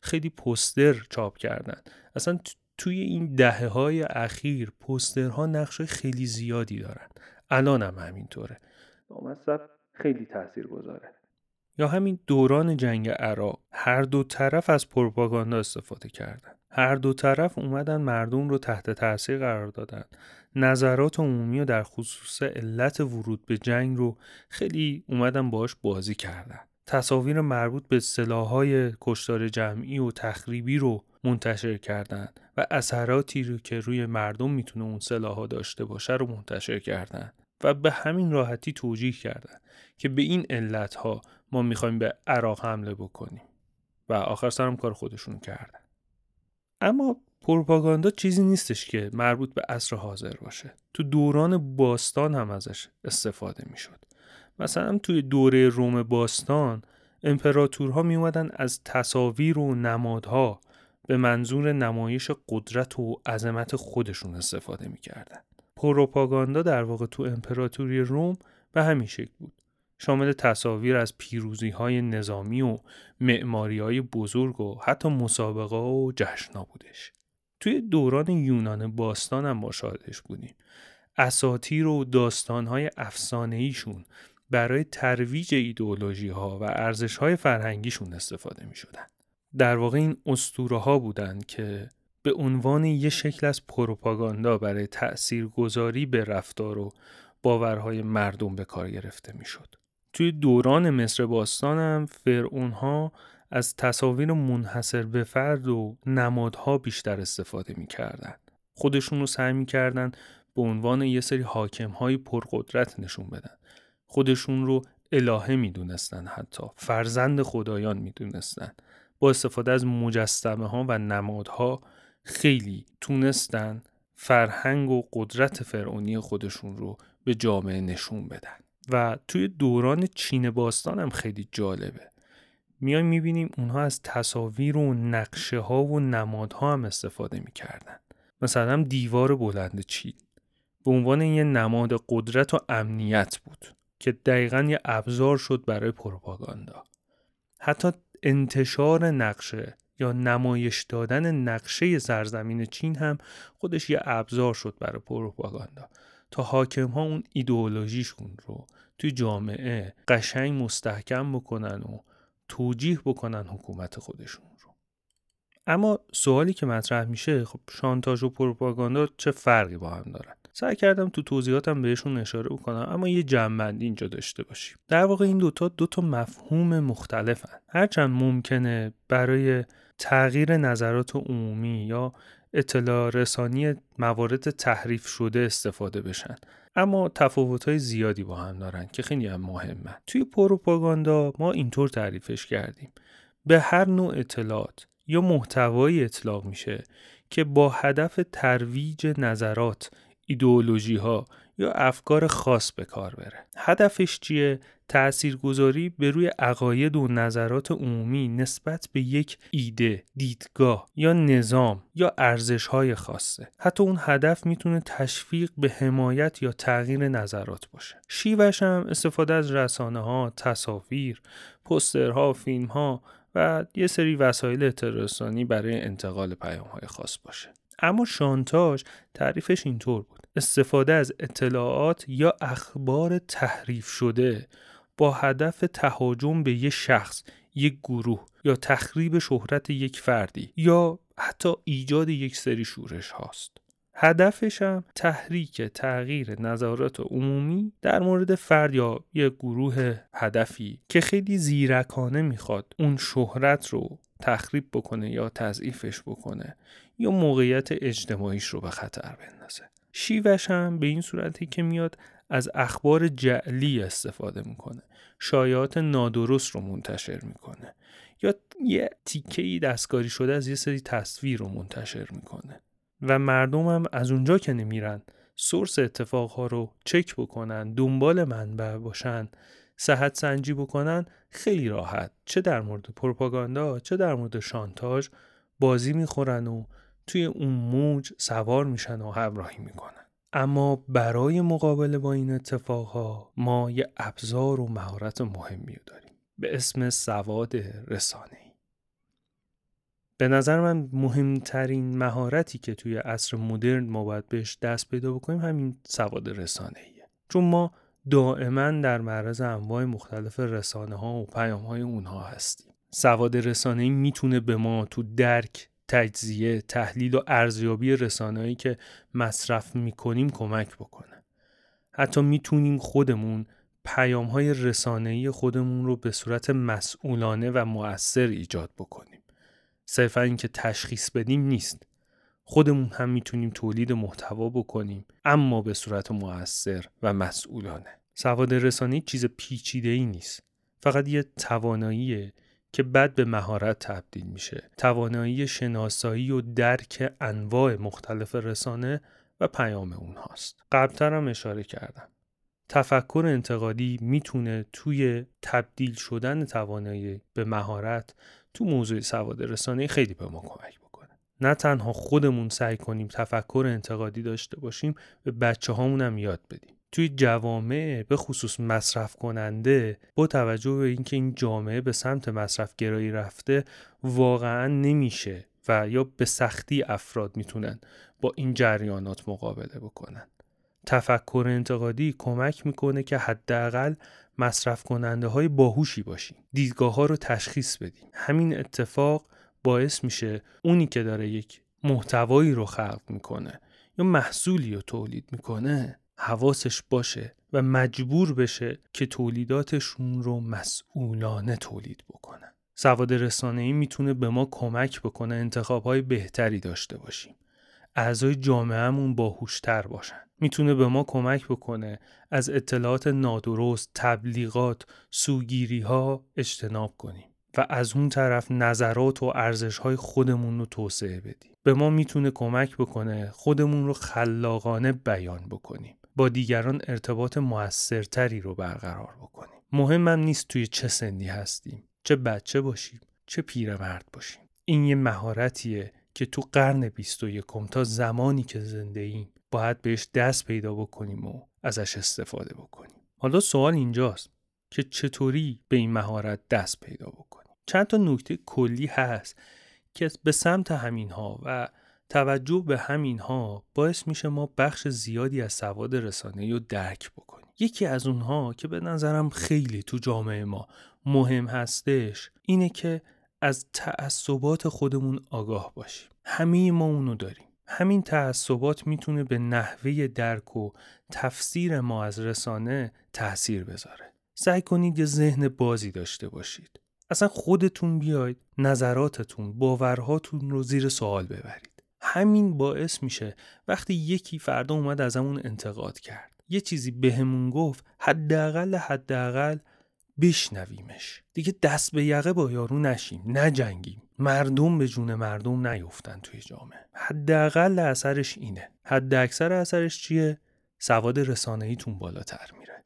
خیلی پستر چاپ کردن. اصلا توی این دهه های اخیر پسترها نقش خیلی زیادی دارن. الان هم همینطوره. مصرف خیلی تاثیر گذاره. یا همین دوران جنگ عراق هر دو طرف از پروپاگاندا استفاده کردند. هر دو طرف اومدن مردم رو تحت تاثیر قرار دادن نظرات عمومی و در خصوص علت ورود به جنگ رو خیلی اومدن باش بازی کردن تصاویر مربوط به سلاحهای کشتار جمعی و تخریبی رو منتشر کردند و اثراتی رو که روی مردم می‌تونه اون سلاحها داشته باشه رو منتشر کردند و به همین راحتی توجیه کردند که به این علت ها ما می‌خوایم به عراق حمله بکنیم. و آخر سرم کار خودشون کردن اما پروپاگاندا چیزی نیستش که مربوط به عصر حاضر باشه. تو دوران باستان هم ازش استفاده می‌شد. مثلا توی دوره روم باستان امپراتورها می اومدن از تصاویر و نمادها به منظور نمایش قدرت و عظمت خودشون استفاده می‌کردن. پروپاگاندا در واقع تو امپراتوری روم به همین شکل بود. شامل تصاویر از پیروزی های نظامی و معماری های بزرگ و حتی مسابقه و جشنا بودش. توی دوران یونان باستان هم ما شاهدش بودیم. اساتیر و داستان های افسانه ایشون برای ترویج ایدئولوژی ها و ارزش های فرهنگیشون استفاده می شدن. در واقع این استوره ها بودند که به عنوان یک شکل از پروپاگاندا برای تأثیر گذاری به رفتار و باورهای مردم به کار گرفته می شد. توی دوران مصر باستان هم فرعون ها از تصاویر منحصر به فرد و نمادها بیشتر استفاده می‌کردن. خودشون رو سعی می‌کردن به عنوان یه سری حاکم های پرقدرت نشون بدن. خودشون رو الهه می‌دونستن حتی. فرزند خدایان می‌دونستن. با استفاده از مجسمه ها و نمادها خیلی تونستن فرهنگ و قدرت فرعونی خودشون رو به جامعه نشون بدن. و توی دوران چین باستان هم خیلی جالبه. میایم می‌بینیم اونها از تصاویر و نقشه ها و نمادها هم استفاده می‌کردن. مثلا دیوار بلند چین. به عنوان یه نماد قدرت و امنیت بود که دقیقا یه ابزار شد برای پروپاگاندا. حتی انتشار نقشه یا نمایش دادن نقشه سرزمین چین هم خودش یه ابزار شد برای پروپاگاندا. تا حاکم ها اون ایدئولوژیشون رو توی جامعه قشنگ مستحکم بکنن و توجیه بکنن حکومت خودشون رو. اما سوالی که مطرح میشه خب شانتاژ و پروپاگاندا چه فرقی با هم دارن؟ سعی کردم تو توضیحاتم بهشون اشاره بکنم اما یه جنبندی اینجا داشته باشیم. در واقع این دوتا دوتا مفهوم مختلفن. هرچند ممکنه برای تغییر نظرات عمومی یا اطلاع رسانی موارد تحریف شده استفاده بشن. اما تفاوت های زیادی با هم دارن که خیلی هم مهمه توی پروپاگاندا ما اینطور تعریفش کردیم. به هر نوع اطلاعات یا محتوایی اطلاق میشه که با هدف ترویج نظرات ایدئولوژی ها یا افکار خاص به کار بره هدفش چیه تاثیرگذاری به روی عقاید و نظرات عمومی نسبت به یک ایده، دیدگاه یا نظام یا ارزش های خاصه. حتی اون هدف می‌تونه تشویق به حمایت یا تغییر نظرات باشه. شیوش هم استفاده از رسانه ها، تصاویر، پسترها، فیلم ها و یه سری وسایل اطلاع برای انتقال پیام های خاص باشه. اما شانتاژ تعریفش اینطور بود استفاده از اطلاعات یا اخبار تحریف شده با هدف تهاجم به یک شخص، یک گروه یا تخریب شهرت یک فردی یا حتی ایجاد یک سری شورش هاست. هدفش هم تحریک تغییر نظرات عمومی در مورد فرد یا یک گروه هدفی که خیلی زیرکانه می‌خواد اون شهرت رو تخریب بکنه یا تضعیفش بکنه یا موقعیت اجتماعیش رو به خطر بندازه شیوش هم به این صورتی که میاد از اخبار جعلی استفاده می‌کنه. شایعات نادرست رو منتشر می‌کنه. یا یه تیکه ای دستکاری شده از یه سری تصویر رو منتشر می‌کنه. و مردم هم از اونجا که نمیرن سورس اتفاقها رو چک بکنن دنبال منبع باشن صحت سنجی بکنن خیلی راحت. چه در مورد پروپاگاندا چه در مورد شانتاژ بازی می‌خورن و توی اون موج سوار میشن و همراهی می‌کنن اما برای مقابله با این اتفاقها ما یه ابزار و مهارت مهمی داریم به اسم سواد رسانه ای. به نظر من مهمترین مهارتی که توی عصر مدرن ما باید بهش دست پیدا بکنیم همین سواد رسانه ایه. چون ما دائما در معرض انواع مختلف رسانه ها و پیام های اونها هستیم. سواد رسانه ای می‌تونه به ما تو درک تجزیه، تحلیل و ارزیابی رسانه‌ای که مصرف می‌کنیم کمک بکنه. حتی می‌تونیم خودمون پیام های خودمون رو به صورت مسئولانه و مؤثر ایجاد بکنیم. صرفا اینکه تشخیص بدیم نیست. خودمون هم می‌تونیم تولید محتوا بکنیم اما به صورت مؤثر و مسئولانه. سواد رسانه چیز پیچیده ای نیست. فقط یه تواناییه که بعد به مهارت تبدیل میشه. توانایی شناسایی و درک انواع مختلف رسانه و پیام اونهاست. قبلتر هم اشاره کردم. تفکر انتقادی می‌تونه توی تبدیل شدن توانایی به مهارت تو موضوع سواد رسانه خیلی به ما کمک بکنه. نه تنها خودمون سعی کنیم تفکر انتقادی داشته باشیم به بچه هامون هم یاد بدیم. توی جوامع به خصوص مصرف کننده با توجه به اینکه این جامعه به سمت مصرف گرایی رفته واقعا نمیشه و یا به سختی افراد می‌تونن با این جریانات مقابله بکنن. تفکر انتقادی کمک می‌کنه که حداقل مصرف کننده های باهوشی باشیم دیدگاه ها رو تشخیص بدیم همین اتفاق باعث میشه اونی که داره یک محتوایی رو خلق می‌کنه یا محصولی رو تولید می‌کنه حواسش باشه و مجبور بشه که تولیداتشون رو مسئولانه تولید بکنه. سواد رسانه ای می‌تونه به ما کمک بکنه انتخاب های بهتری داشته باشیم. اعضای جامعهمون باهوشتر باشن می‌تونه به ما کمک بکنه از اطلاعات نادرست تبلیغات سوگیری ها اجتناب کنیم و از اون طرف نظرات و ارزش های خودمون رو توسعه بدیم به ما می‌تونه کمک بکنه خودمون رو خلاقانه بیان بکنیم با دیگران ارتباط موثرتری رو برقرار بکنیم. مهمم نیست توی چه سنی هستیم چه بچه باشیم چه پیرمرد باشیم. این یه مهارتیه که تو قرن 21 تا زمانی که زنده ایم باید بهش دست پیدا بکنیم و ازش استفاده بکنیم. حالا سوال اینجاست که چطوری به این مهارت دست پیدا بکنیم؟ چند تا نکته کلی هست که به سمت همین ها و توجه به همین ها باعث میشه ما بخش زیادی از سواد رسانه رو درک بکنیم. یکی از اونها که به نظرم خیلی تو جامعه ما مهم هستش اینه که از تعصبات خودمون آگاه باشیم. همه ما اونو داریم. همین تعصبات می‌تونه به نحوه درک و تفسیر ما از رسانه تاثیر بذاره. سعی کنید یه ذهن بازی داشته باشید. اصلا خودتون بیاید نظراتتون باورهاتون رو زیر سوال ببرید. همین باعث میشه وقتی یکی فردا اومد ازمون انتقاد کرد. یه چیزی بهمون گفت حداقل حداقل بشنویمش. دیگه دست به یقه با یارو نشیم نجنگیم. مردم به جون مردم نیفتن توی جامعه. حداقل اثرش اینه. حد اکثر اثرش چیه؟ سواد رسانه ایتون بالاتر میره.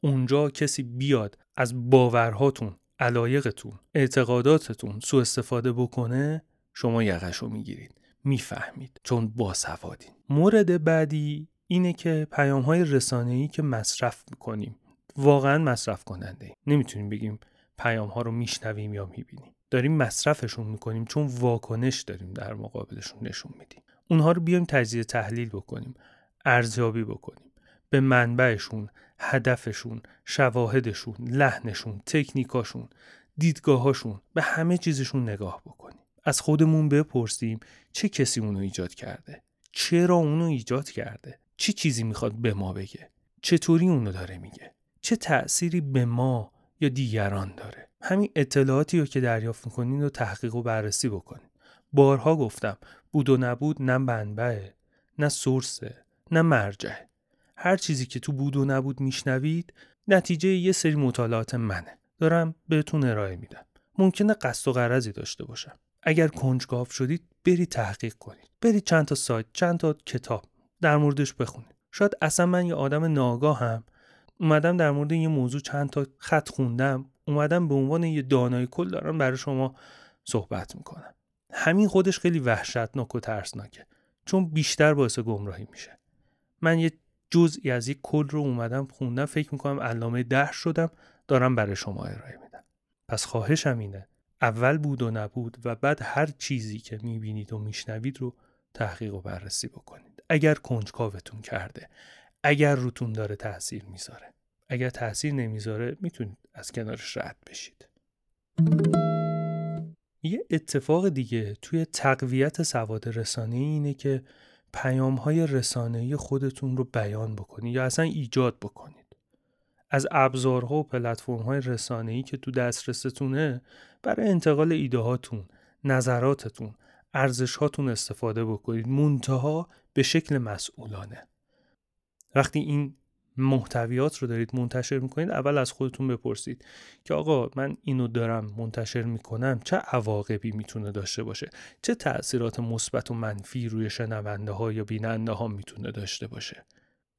اونجا کسی بیاد از باورهاتون علایقتون اعتقاداتتون سوء استفاده بکنه شما یقش می‌گیرید. می‌فهمید. چون باسوادین مورد بعدی اینه که پیام های رسانه ای که مصرف می‌کنیم واقعا مصرف کننده نمی‌تونیم بگیم پیام ها رو میشنویم یا می‌بینیم. داریم مصرفشون می‌کنیم چون واکنش داریم در مقابلشون نشون میدیم. اونها رو بیایم تجزیه تحلیل بکنیم ارزیابی بکنیم. به منبعشون هدفشون شواهدشون لحنشون تکنیکاشون دیدگاهاشون به همه چیزشون نگاه بکنیم. از خودمون بپرسیم چه کسی اونو ایجاد کرده؟ چرا اونو ایجاد کرده؟ چی چیزی می‌خواد به ما بگه؟ چطوری اونو داره میگه؟ چه تأثیری به ما یا دیگران داره؟ همین اطلاعاتی رو که دریافت می‌کنین رو تحقیق و بررسی بکنین. بارها گفتم بود و نبود نه منبعه نه سورسه نه مرجعه هر چیزی که تو بود و نبود میشنوید نتیجه یه سری مطالعات منه. دارم بهتون ارائه میدم. ممکنه قصد و قرضی داشته باشم. اگر کنجکاو شدید برید تحقیق کنید. برید چند تا سایت چند تا کتاب در موردش بخونید. شاید اصلا من یه آدم ناگاهم. اومدم در مورد یه موضوع چند تا خط خوندم. اومدم به عنوان یه دانای کل دارم برای شما صحبت می‌کنم. همین خودش خیلی وحشتناک و ترسناکه. چون بیشتر باعث گمراهی میشه. من یه جزئی از یک کل رو اومدم خوندم فکر می‌کنم علامه ده شدم دارم برای شما ارائه میدم. پس خواهشم اینه اول بود و نبود و بعد هر چیزی که می‌بینید و میشنوید رو تحقیق و بررسی بکنید. اگر کنجکاوتون کرده اگر روتون داره تاثیر می‌ذاره. اگر تاثیر نمی‌ذاره می‌تونید از کنارش رد بشید. یه اتفاق دیگه توی تقویت سواد رسانه اینه که پیام های رسانه خودتون رو بیان بکنید یا اصلا ایجاد بکنید. از ابزارها و پلتفرم های رسانه ای که تو دسترستونه برای انتقال ایده هاتون نظراتتون ارزش هاتون استفاده بکنید. منتها به شکل مسئولانه. وقتی این محتویات رو دارید منتشر می‌کنید اول از خودتون بپرسید که آقا من اینو دارم منتشر می‌کنم چه عواقبی می‌تونه داشته باشه؟ چه تاثیرات مثبت و منفی روی شنونده ها یا بیننده ها می‌تونه داشته باشه؟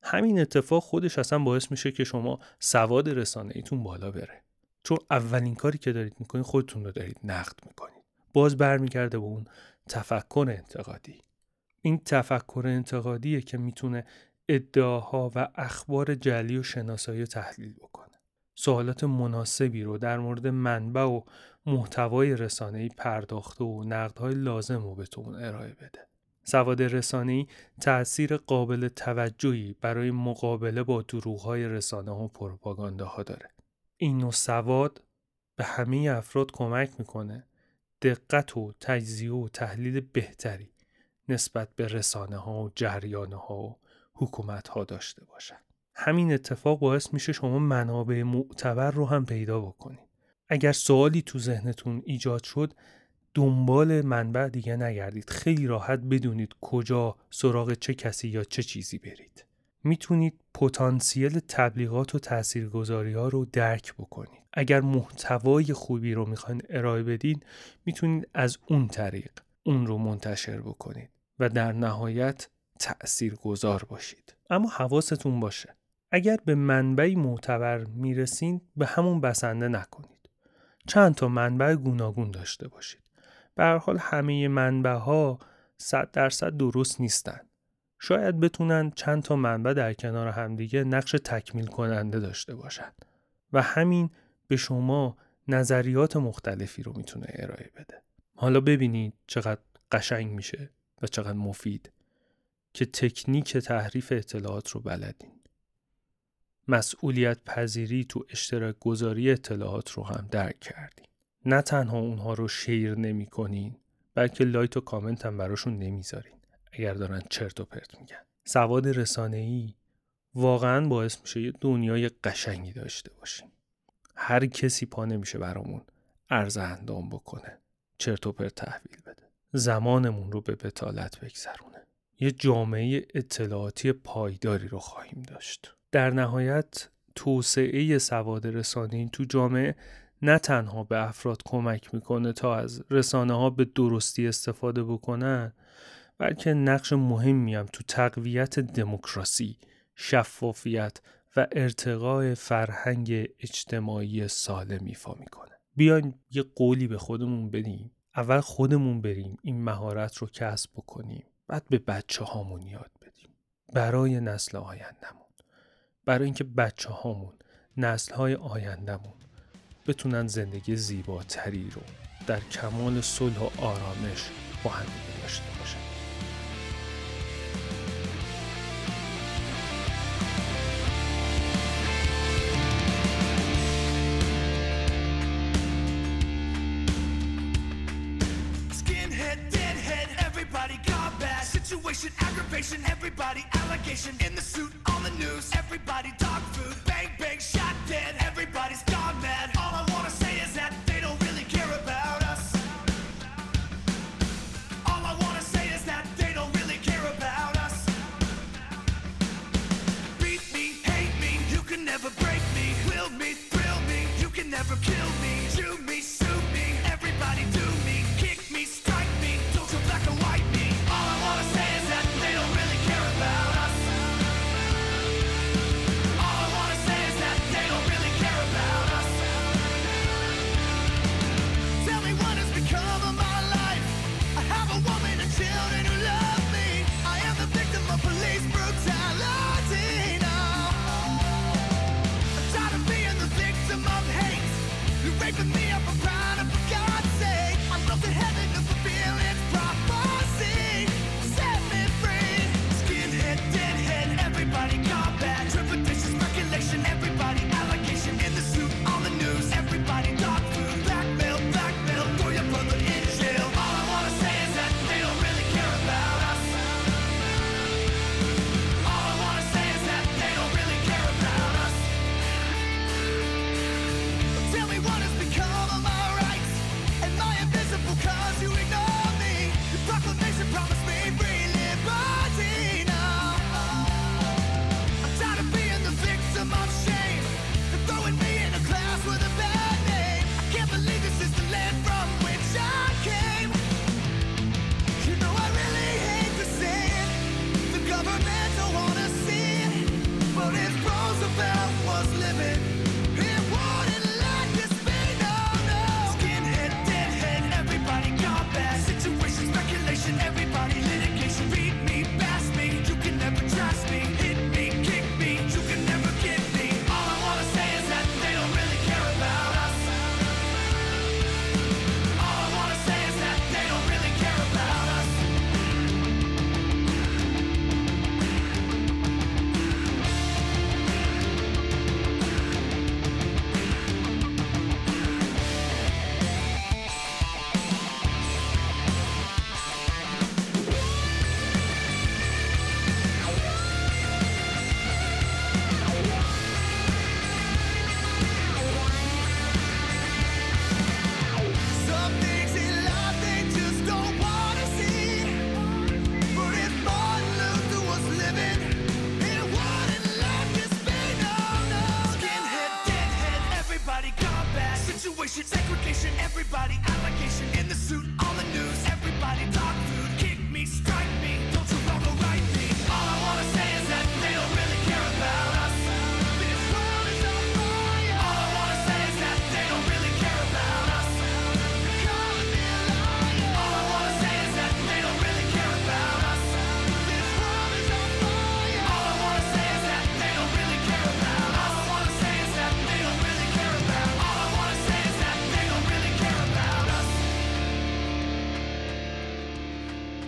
همین اتفاق خودش اصلا باعث میشه که شما سواد رسانه ایتون بالا بره. چون اولین کاری که دارید می‌کنید خودتون رو دارید نقد می‌کنید. باز برمیگرده به اون تفکر انتقادی. این تفکر انتقادیه که می‌تونه ادعاها و اخبار جلی و شناسایی و تحلیل بکنه. سوالات مناسبی رو در مورد منبع و محتوای رسانه‌ای پرداخته و نقدهای لازم رو بهتون ارائه بده. سواد رسانه‌ای تأثیر قابل توجهی برای مقابله با دروغ‌های رسانه و پروپاگاندا ها داره. این نوع سواد به همه افراد کمک می‌کنه. دقت و تجزیه و تحلیل بهتری نسبت به رسانه ها و جریان ها و حکومت ها داشته باشن. همین اتفاق باعث میشه شما منابع معتبر رو هم پیدا بکنید اگر سوالی تو ذهنتون ایجاد شد دنبال منبع دیگه نگردید. خیلی راحت بدونید کجا سراغ چه کسی یا چه چیزی برید. می‌تونید پتانسیل تبلیغات و تاثیرگذاری ها رو درک بکنید. اگر محتوای خوبی رو می‌خواین ارائه بدین می‌تونید از اون طریق اون رو منتشر بکنید و در نهایت تأثیر گذار باشید. اما حواستون باشه. اگر به منبعی معتبر می‌رسین به همون بسنده نکنید. چند تا منبع گوناگون داشته باشید. به حال همه منبع ها صد درصد درست نیستن. شاید بتونن چند تا منبع در کنار همدیگه نقش تکمیل کننده داشته باشند و همین به شما نظریات مختلفی رو می‌تونه ارائه بده. حالا ببینید چقدر قشنگ میشه و چقدر مفید که تکنیک تحریف اطلاعات رو بلدین. مسئولیت پذیری تو اشتراک گذاری اطلاعات رو هم درک کردین. نه تنها اونها رو شیر نمی کنین بلکه لایت و کامنت هم براشون نمی‌ذارین. اگر دارن چرت و پرت میگن. سواد رسانه ای واقعا باعث میشه یه دنیای قشنگی داشته باشیم هر کسی پا نمیشه برامون ارز اندام بکنه. چرت و پرت تحویل بده. زمانمون رو به بتالت بگذرونه. یه جامعه اطلاعاتی پایداری رو خواهیم داشت. در نهایت توسعه سواد رسانه تو جامعه نه تنها به افراد کمک می‌کنه تا از رسانه ها به درستی استفاده بکنن بلکه نقش مهمی هم تو تقویت دموکراسی، شفافیت و ارتقای فرهنگ اجتماعی سالم ایفا می‌کنه. بیایم یه قولی به خودمون بدیم. اول خودمون بریم این مهارت رو کسب بکنیم. بعد به بچه هامون یاد بدیم. برای نسل آیندهمون. برای اینکه بچه هامون نسل های آیندهمون بتونن زندگی زیباتری رو در کمال صلح و آرامش با هم داشته باشن Situation, aggravation, everybody allegation in the suit on the news. Everybody dog food, bang bang, shot dead. Everybody's never killed me. Living me.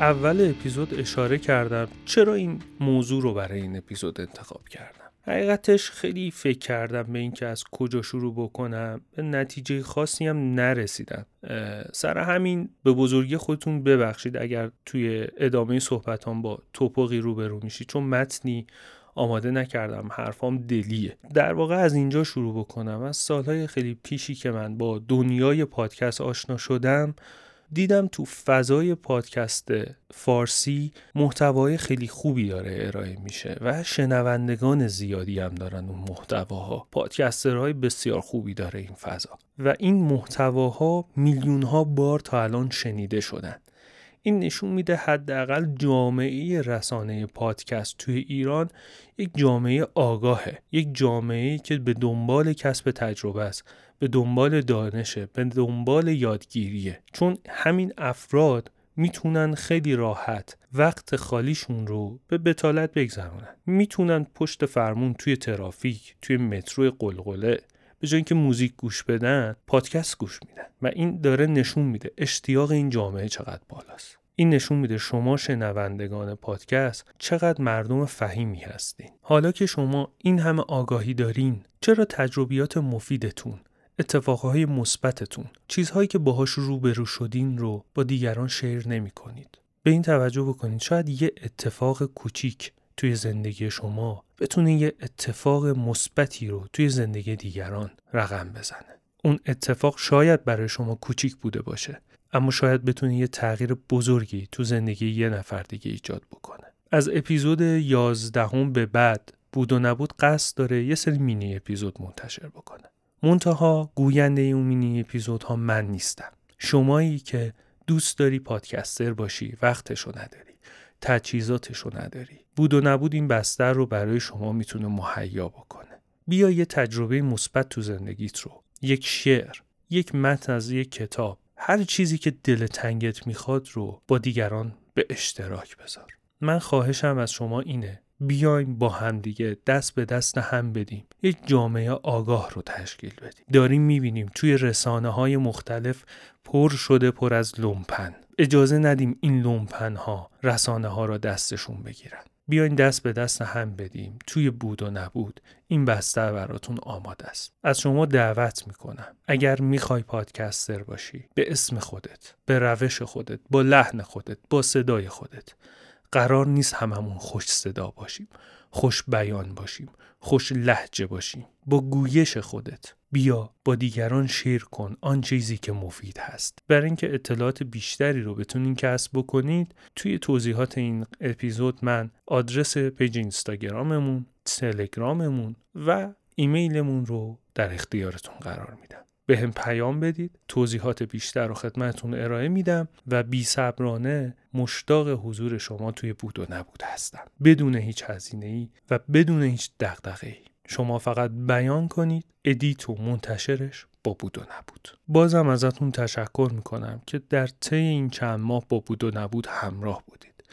اول اپیزود اشاره کردم چرا این موضوع رو برای این اپیزود انتخاب کردم. حقیقتش خیلی فکر کردم به اینکه از کجا شروع بکنم. به نتیجه خاصی هم نرسیدم. سر همین به بزرگی خودتون ببخشید اگر توی ادامه صحبتان با توپقی روبرو میشید چون متنی آماده نکردم حرفام دلیه. در واقع از اینجا شروع بکنم. از سالهای خیلی پیشی که من با دنیای پادکست آشنا شدم دیدم تو فضای پادکست فارسی محتوای خیلی خوبی داره ارائه میشه و شنوندگان زیادی هم دارن اون محتواها. پادکسترهای بسیار خوبی داره این فضا. و این محتواها میلیون ها بار تا الان شنیده شدن. این نشون میده حداقل جامعه رسانه پادکست توی ایران یک جامعه آگاهه یک جامعه که به دنبال کسب تجربه است به دنبال دانشه به دنبال یادگیریه. چون همین افراد می‌تونن خیلی راحت وقت خالیشون رو به بتالت بگذرونن. می‌تونن پشت فرمون توی ترافیک توی مترو قلقله به جای اینکه موزیک گوش بدن پادکست گوش میدن و این داره نشون میده اشتیاق این جامعه چقدر بالاست. این نشون میده شما شنوندگان پادکست چقدر مردم فهیمی هستین. حالا که شما این همه آگاهی دارین چرا تجربیات مفیدتون اتفاقهای مثبتتون چیزهایی که باهاش روبرو شدین رو با دیگران شیر نمی کنید. به این توجه بکنید. شاید یه اتفاق کوچیک توی زندگی شما بتونه یه اتفاق مثبتی رو توی زندگی دیگران رقم بزنه. اون اتفاق شاید برای شما کوچیک بوده باشه اما شاید بتونه یه تغییر بزرگی تو زندگی یه نفر دیگه ایجاد بکنه. از اپیزود 11 به بعد بود و نبود قصد داره یه سری مینی اپیزود منتشر بکنه. منتها گوینده اون مینی اپیزودها من نیستم شمایی که دوست داری پادکستر باشی وقتشو نداری تجهیزاتشو نداری بود و نبود این بستر رو برای شما می‌تونه مهیا بکنه. بیا یه تجربه مثبت تو زندگیت رو. یک شعر یک متن از یک کتاب. هر چیزی که دل تنگت می‌خواد رو با دیگران به اشتراک بذار. من خواهشم از شما اینه بیایم با همدیگه دست به دست هم بدیم. یک جامعه آگاه رو تشکیل بدیم. داریم می‌بینیم توی رسانه های مختلف پر شده پر از لومپن. اجازه ندیم این لومپن ها رسانه ها را دستشون بگیرن. بیاین دست به دست هم بدیم. توی بود و نبود. این بستر براتون آماده است. از شما دعوت می‌کنم. اگر می‌خوای پادکستر باشی به اسم خودت به روش خودت با لحن خودت با صدای خودت قرار نیست هممون خوش صدا باشیم خوش بیان باشیم خوش لهجه باشیم. با گویش خودت. بیا با دیگران share کن آن چیزی که مفید هست. برای اینکه اطلاعات بیشتری رو بتونین کسب بکنید توی توضیحات این اپیزود من آدرس پیج اینستاگراممون تلگراممون و ایمیلمون رو در اختیارتون قرار میدم. به هم پیام بدید توضیحات بیشتر رو خدمتتون ارائه میدم و بی صبرانه مشتاق حضور شما توی بود و نبود هستم. بدون هیچ هزینه ای و بدون هیچ دغدغه ای شما فقط بیان کنید. ادیت و منتشرش با بود و نبود. بازم ازتون تشکر می‌کنم که در طی این چند ماه با بود و نبود همراه بودید.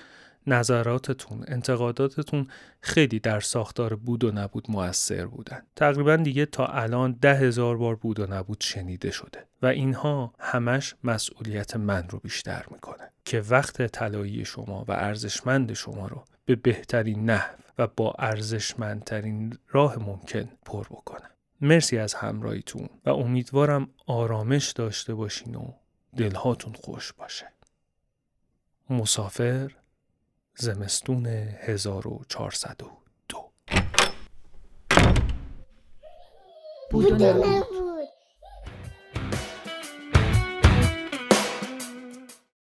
نظراتتون انتقاداتتون خیلی در ساختار بود و نبود موثر بودن. تقریبا دیگه تا الان ده هزار بار بود و نبود شنیده شده و اینها همش مسئولیت من رو بیشتر می‌کنه که وقت طلایی شما و ارزشمند شما رو به بهترین نحو و با ارزشمندترین راه ممکن پر بکنم. مرسی از همراهیتون و امیدوارم آرامش داشته باشین و دلهاتون خوش باشه. مسافر زمستون 1402 بودو